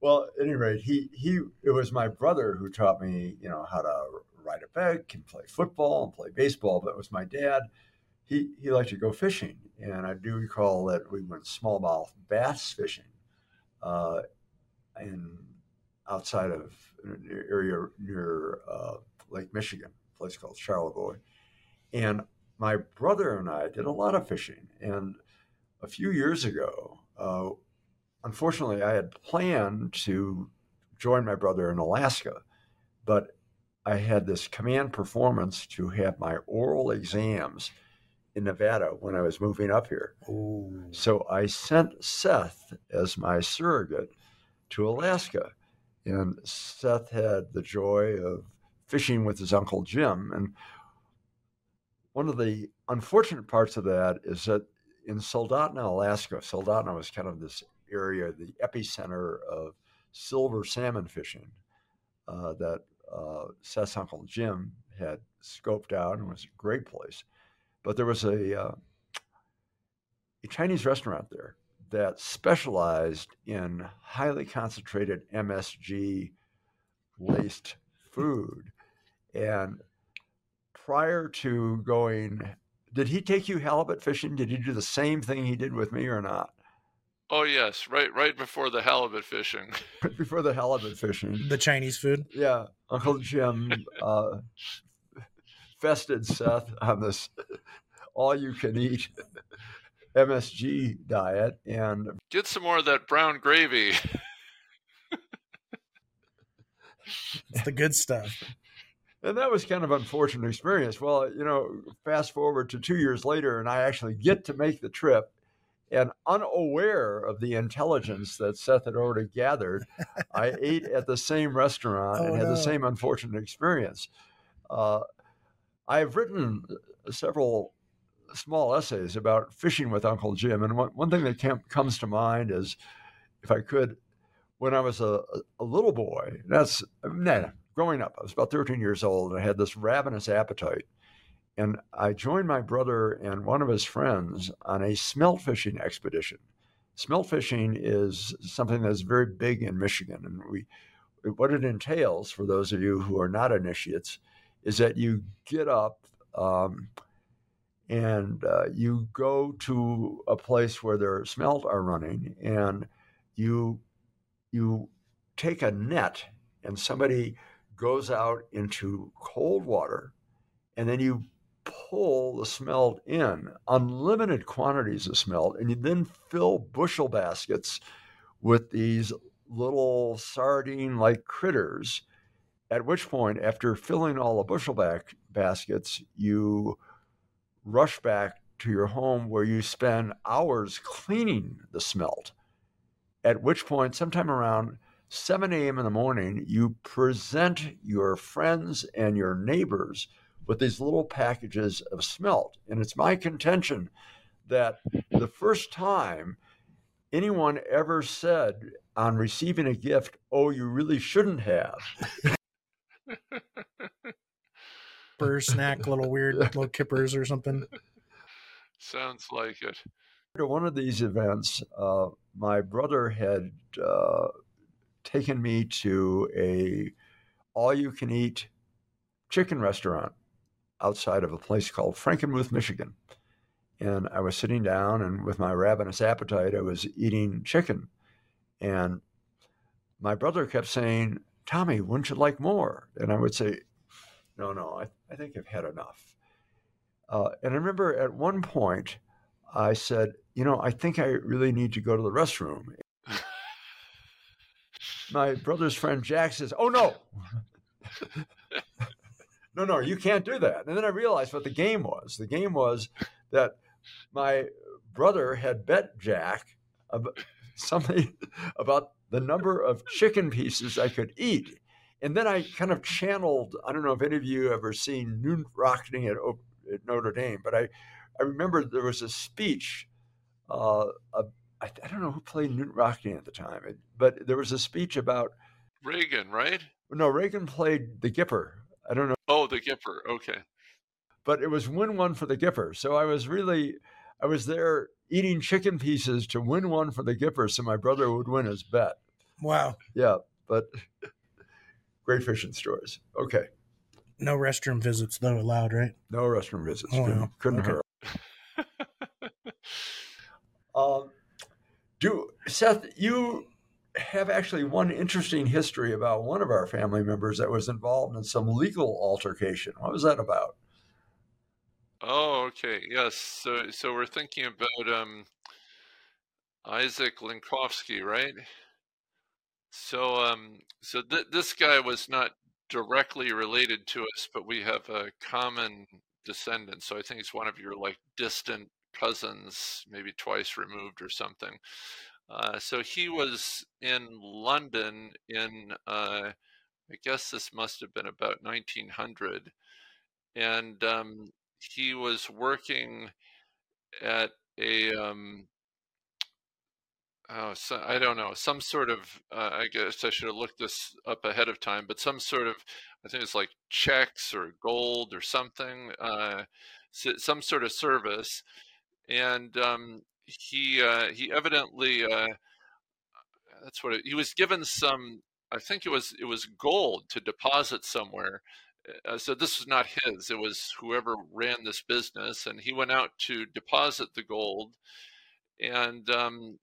well, at any rate, he he it was my brother who taught me, you know, how to ride a bike and play football and play baseball. But it was my dad. He he liked to go fishing, and I do recall that we went smallmouth bass fishing, uh, in outside of an area near uh, Lake Michigan a place called Charlevoix. And my brother and I did a lot of fishing. And a few years ago, uh, unfortunately, I had planned to join my brother in Alaska, but I had this command performance to have my oral exams in Nevada when I was moving up here. Ooh. So I sent Seth as my surrogate to Alaska. And Seth had the joy of fishing with his uncle Jim. And one of the unfortunate parts of that is that in Soldotna, Alaska, Soldotna was kind of this area, the epicenter of silver salmon fishing uh, that uh, Seth's uncle Jim had scoped out and was a great place. But there was a, uh, a Chinese restaurant there that specialized in highly concentrated MSG laced food. And prior to going, did he take you halibut fishing? Did he do the same thing he did with me or not? Oh yes, right right before the halibut fishing. Right before the halibut fishing. The Chinese food? Yeah. Uncle Jim uh, fested Seth on this all you can eat MSG diet and get some more of that brown gravy. it's the good stuff and that was kind of unfortunate experience. Well, you know, fast forward to two years later, and I actually get to make the trip, and unaware of the intelligence that Seth had already gathered, I ate at the same restaurant oh, and had no. the same unfortunate experience. Uh, I've written uh, several small essays about fishing with Uncle Jim, and one, one thing that comes to mind is, if I could, when I was a, a little boy, that's nah, growing up, I was about 13 years old and I had this ravenous appetite. And I joined my brother and one of his friends on a smelt fishing expedition. Smelt fishing is something that's very big in Michigan. And we, what it entails, for those of you who are not initiates, is that you get up um, and uh, you go to a place where their smelt are running and you you take a net and somebody goes out into cold water, and then you pull the smelt in, unlimited quantities of smelt, and you then fill bushel baskets with these little sardine like critters. At which point, after filling all the bushel back baskets, you rush back to your home where you spend hours cleaning the smelt. At which point, sometime around 7 a.m. in the morning, you present your friends and your neighbors with these little packages of smelt. And it's my contention that the first time anyone ever said on receiving a gift, oh, you really shouldn't have. Burr snack, little weird little kippers or something. Sounds like it. To one of these events, uh, my brother had uh, taken me to a all you can eat chicken restaurant outside of a place called Frankenmuth, Michigan. And I was sitting down and with my ravenous appetite, I was eating chicken. And my brother kept saying, Tommy, wouldn't you like more? And I would say, No, no, I, I think I've had enough. Uh, and I remember at one point, I said, You know, I think I really need to go to the restroom my brother's friend Jack says, "Oh no, no, no, you can't do that." And then I realized what the game was. The game was that my brother had bet Jack about something about the number of chicken pieces I could eat. And then I kind of channeled. I don't know if any of you ever seen Knute Rockne at, at Notre Dame, but I, I remember there was a speech uh, I, I don't know who played Knute Rockne at the time, but there was a speech about Reagan, right? No, Reagan played the Gipper. I don't know. Oh, the Gipper. Okay. but it was win one for the Gipper. So I was really, I was there eating chicken pieces to win one for the Gipper, so my brother would win his bet. Wow. Yeah, but great fishing stories. Okay. No restroom visits though allowed, right? No restroom visits. Oh, couldn't, couldn't okay. hurt. um, do Seth, you have actually one interesting history about one of our family members that was involved in some legal altercation. What was that about? Oh, okay. Yes. So, so we're thinking about um, Isaac Linkowski, right? So, um, so th- this guy was not directly related to us, but we have a common descendant. So I think he's one of your like distant cousins, maybe twice removed or something. Uh, so he was in London in, uh, I guess this must have been about 1900. And um, he was working at a, um, oh, so, I don't know, some sort of, uh, I guess I should have looked this up ahead of time, but some sort of, I think it's like checks or gold or something, uh, some sort of service. And um, he uh, he evidently uh, that's what it, he was given some. I think it was it was gold to deposit somewhere. Uh, so this was not his; it was whoever ran this business, and he went out to deposit the gold. And um,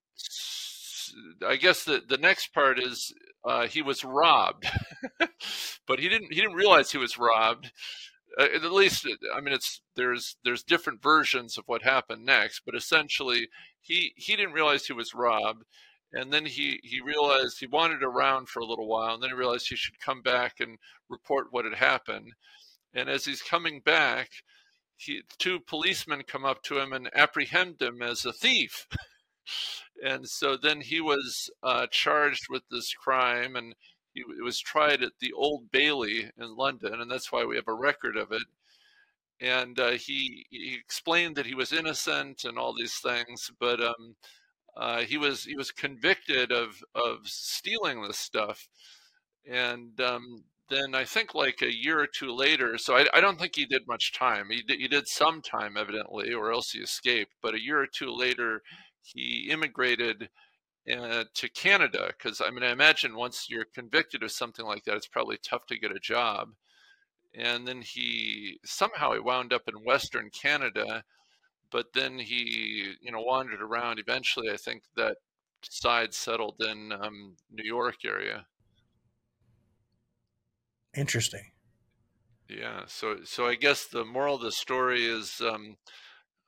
I guess the the next part is uh, he was robbed, but he didn't he didn't realize he was robbed uh, at least I mean it's there's there's different versions of what happened next, but essentially he he didn't realize he was robbed, and then he he realized he wandered around for a little while, and then he realized he should come back and report what had happened, and as he's coming back, he two policemen come up to him and apprehend him as a thief. and so then he was uh, charged with this crime and he was tried at the Old Bailey in London, and that's why we have a record of it. And uh, he, he explained that he was innocent and all these things, but um, uh, he was he was convicted of of stealing this stuff. And um, then I think like a year or two later, so I, I don't think he did much time. He did, he did some time evidently, or else he escaped. But a year or two later, he immigrated uh, to Canada because I mean I imagine once you're convicted of something like that, it's probably tough to get a job. And then he somehow he wound up in Western Canada, but then he you know wandered around. Eventually, I think that side settled in um, New York area. Interesting. Yeah. So so I guess the moral of the story is. Um,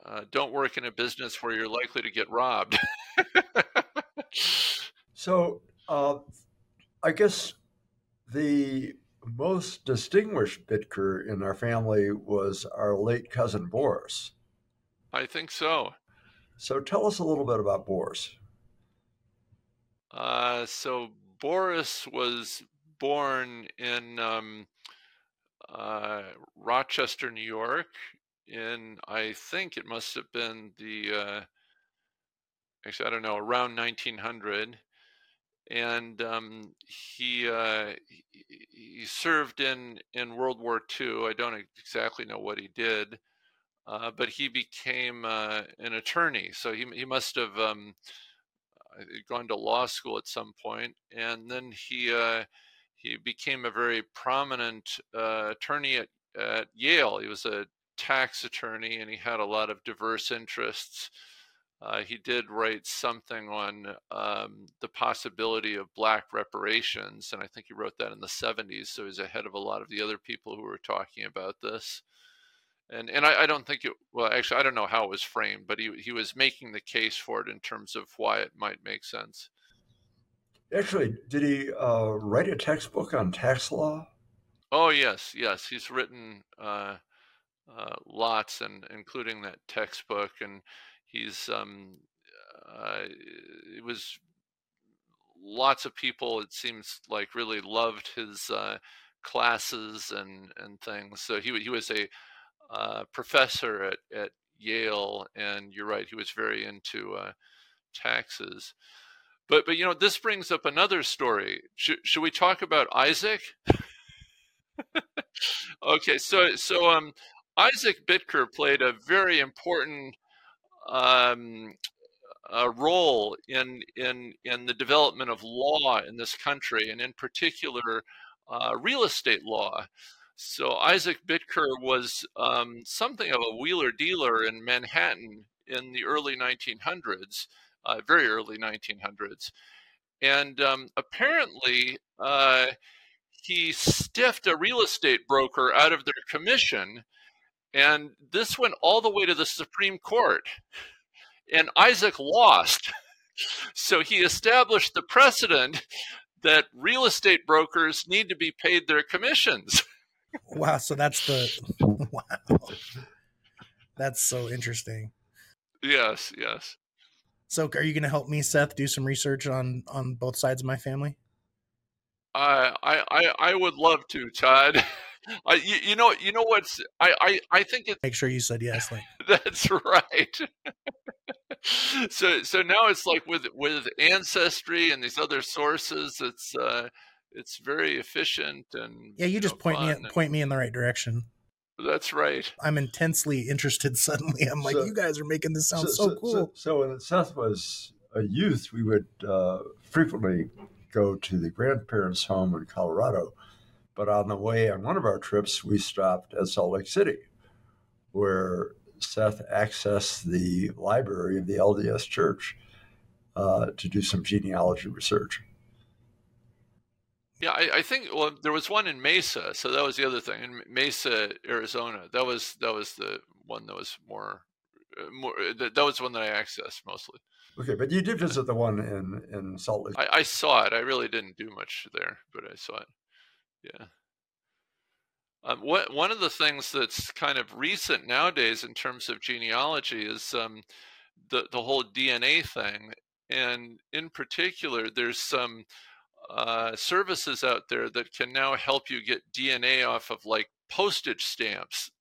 uh, don't work in a business where you're likely to get robbed. so, uh, I guess the most distinguished Bittker in our family was our late cousin Boris. I think so. So, tell us a little bit about Boris. Uh, so, Boris was born in um, uh, Rochester, New York, in I think it must have been the uh, actually I don't know around 1900, and um, he, uh, he, he served in in World War II. I don't exactly know what he did, uh, but he became uh, an attorney. So he he must have um, uh, gone to law school at some point, and then he uh, he became a very prominent uh, attorney at at Yale. He was a tax attorney and he had a lot of diverse interests. He did write something on um, the possibility of black reparations, and I think he wrote that in the 70s. So he's ahead of a lot of the other people who were talking about this. And and I, I don't think it well actually I don't know how it was framed, but he he was making the case for it in terms of why it might make sense. Actually, did he uh, write a textbook on tax law? Oh yes, yes, he's written. Uh, uh, lots, and including that textbook. And he's um, uh, it was lots of people. It seems like really loved his uh, classes and and things. So he he was a uh, professor at at Yale, and you're right, he was very into uh, taxes. But but you know this brings up another story. Should should we talk about Isaac? okay, so so um Isaac Bittker played a very important um, uh, role in in in the development of law in this country, and in particular, uh, real estate law. So Isaac Bittker was um, something of a wheeler dealer in Manhattan in the early 1900s, uh, very early 1900s, and um, apparently uh, he stiffed a real estate broker out of their commission, and this went all the way to the Supreme Court and Isaac lost. So he established the precedent that real estate brokers need to be paid their commissions. Wow, so that's the wow. That's so interesting. Yes, yes. So are you going to help me Seth do some research on on both sides of my family? I I I would love to, Todd. I, you, you, know, you know what's I, I, I think it. Make sure you said yes. Like. That's right. so so now it's like with with ancestry and these other sources, it's uh, it's very efficient and yeah. You, you just know, point me and, point me in the right direction. That's right. I'm intensely interested. Suddenly, I'm like, so, you guys are making this sound so, so, so cool. So, so, when Seth was a youth, we would uh, frequently go to the grandparents' home in Colorado but on the way on one of our trips, we stopped at Salt Lake City, where Seth accessed the library of the LDS Church uh, to do some genealogy research. Yeah, I, I, think well, there was one in Mesa, so that was the other thing in Mesa, Arizona. That was that was the one that was more, uh, more. That, that was one that I accessed mostly. Okay, but you did visit the one in in Salt Lake. I, I saw it. I really didn't do much there, but I saw it. Yeah. Um, what, one of the things that's kind of recent nowadays in terms of genealogy is um, the the whole DNA thing, and in particular, there's some uh, services out there that can now help you get DNA off of like postage stamps.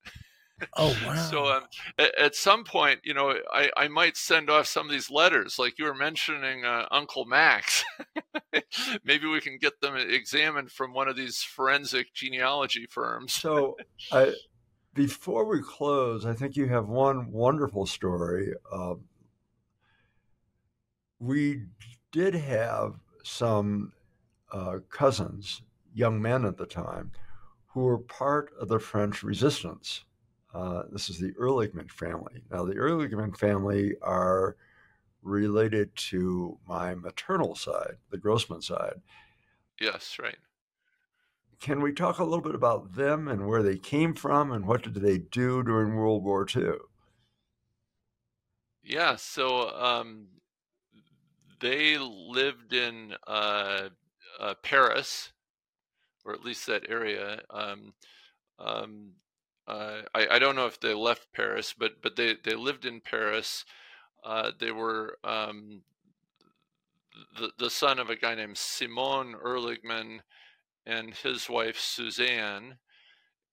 Oh wow! so um, at, at, some point, you know, I, I might send off some of these letters, like you were mentioning uh, Uncle Max. Maybe we can get them examined from one of these forensic genealogy firms. so, I, before we close, I think you have one wonderful story. Um, we did have some uh, cousins, young men at the time, who were part of the French resistance uh, this is the Ehrlichman family. Now, the Ehrlichman family are related to my maternal side, the Grossman side. Yes, right. Can we talk a little bit about them and where they came from and what did they do during World War II? Yeah, so um, they lived in uh, uh, Paris, or at least that area. Um, um, uh, I, I don't know if they left Paris, but but they, they lived in Paris. Uh, they were um, the the son of a guy named Simon Ehrlichman and his wife Suzanne,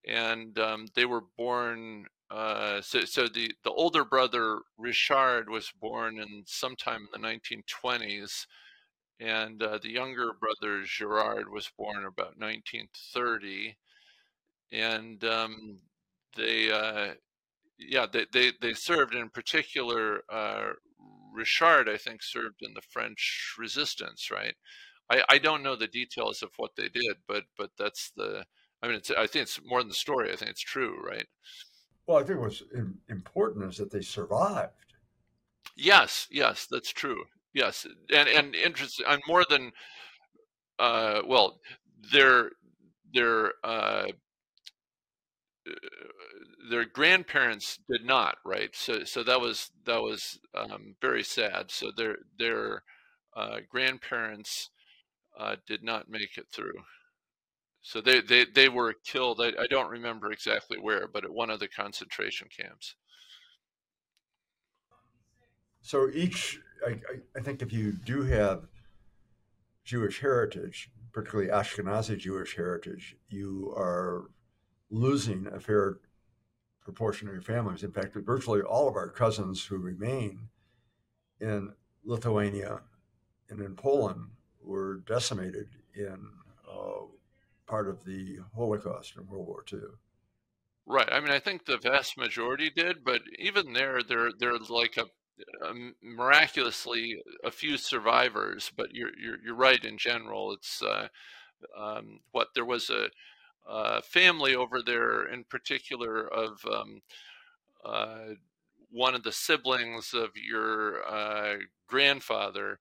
and um, they were born. Uh, so so the the older brother Richard was born in sometime in the 1920s, and uh, the younger brother Gerard was born about 1930 and um, they uh, yeah they, they they served in particular uh, Richard I think served in the French resistance right? I, I don't know the details of what they did but but that's the I mean it's I think it's more than the story I think it's true right? Well I think what's important is that they survived. Yes yes that's true yes and and interesting and more than uh, well their their uh, their grandparents did not, right? So so that was that was um, very sad. So their their uh, grandparents uh, did not make it through. So they, they, they were killed. I, I don't remember exactly where, but at one of the concentration camps. So each, I, I think if you do have Jewish heritage, particularly Ashkenazi Jewish heritage, you are losing a fair proportion of your families. In fact, virtually all of our cousins who remain in Lithuania and in Poland were decimated in uh, part of the Holocaust in World War II. Right. I mean, I think the vast majority did, but even there, there, there's like a, a miraculously a few survivors. But you're you're you're right. In general, it's uh, um, what there was a, a, family over there in particular of um, uh, one of the siblings of your uh, grandfather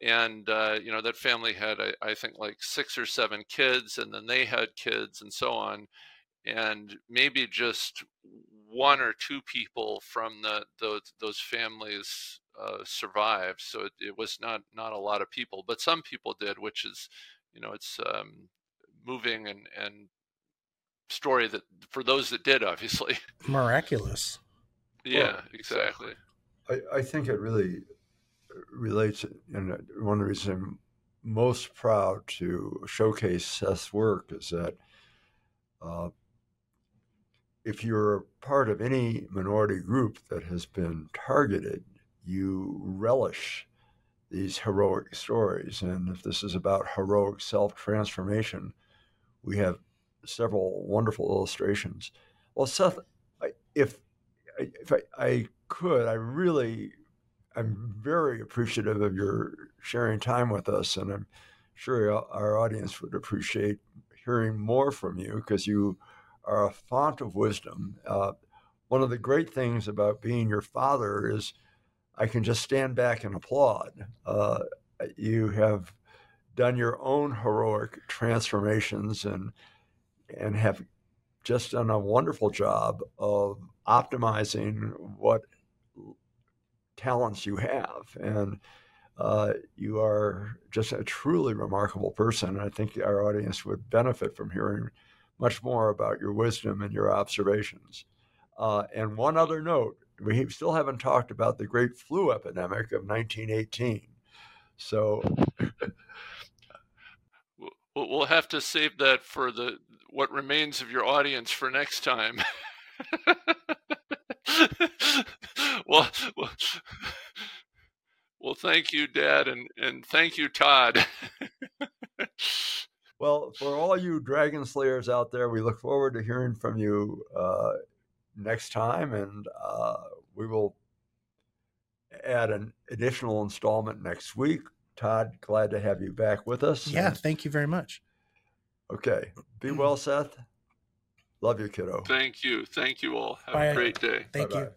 and uh, you know that family had I, I, think like six or seven kids and then they had kids and so on and maybe just one or two people from the those, those families uh, survived so it, it, was not not a lot of people but some people did which is you know it's um, moving and and story that for those that did obviously. Miraculous. Yeah well, exactly. I, I think it really relates, and one of the reasons I'm most proud to showcase Seth's work is that uh, if you're part of any minority group that has been targeted, you relish these heroic stories. And if this is about heroic self transformation, we have several wonderful illustrations. Well, Seth, if if I, I could, I really I'm very appreciative of your sharing time with us, and I'm sure our audience would appreciate hearing more from you because you are a font of wisdom. Uh, one of the great things about being your father is I can just stand back and applaud. Uh, you have done your own heroic transformations and and have just done a wonderful job of optimizing what talents you have. And uh, you are just a truly remarkable person. I think our audience would benefit from hearing much more about your wisdom and your observations. Uh, and one other note we still haven't talked about the great flu epidemic of 1918. So. we'll have to save that for the what remains of your audience for next time. well, well, well, thank you, Dad, and and thank you, Todd. well, for all you Dragon Slayers out there, we look forward to hearing from you uh, next time, and uh, we will add an additional installment next week. Todd, glad to have you back with us. Yeah, and, thank you very much. Okay. Be well, Seth. Love you, kiddo. Thank you. Thank you all. Have Bye. a great day. Thank Bye-bye. you.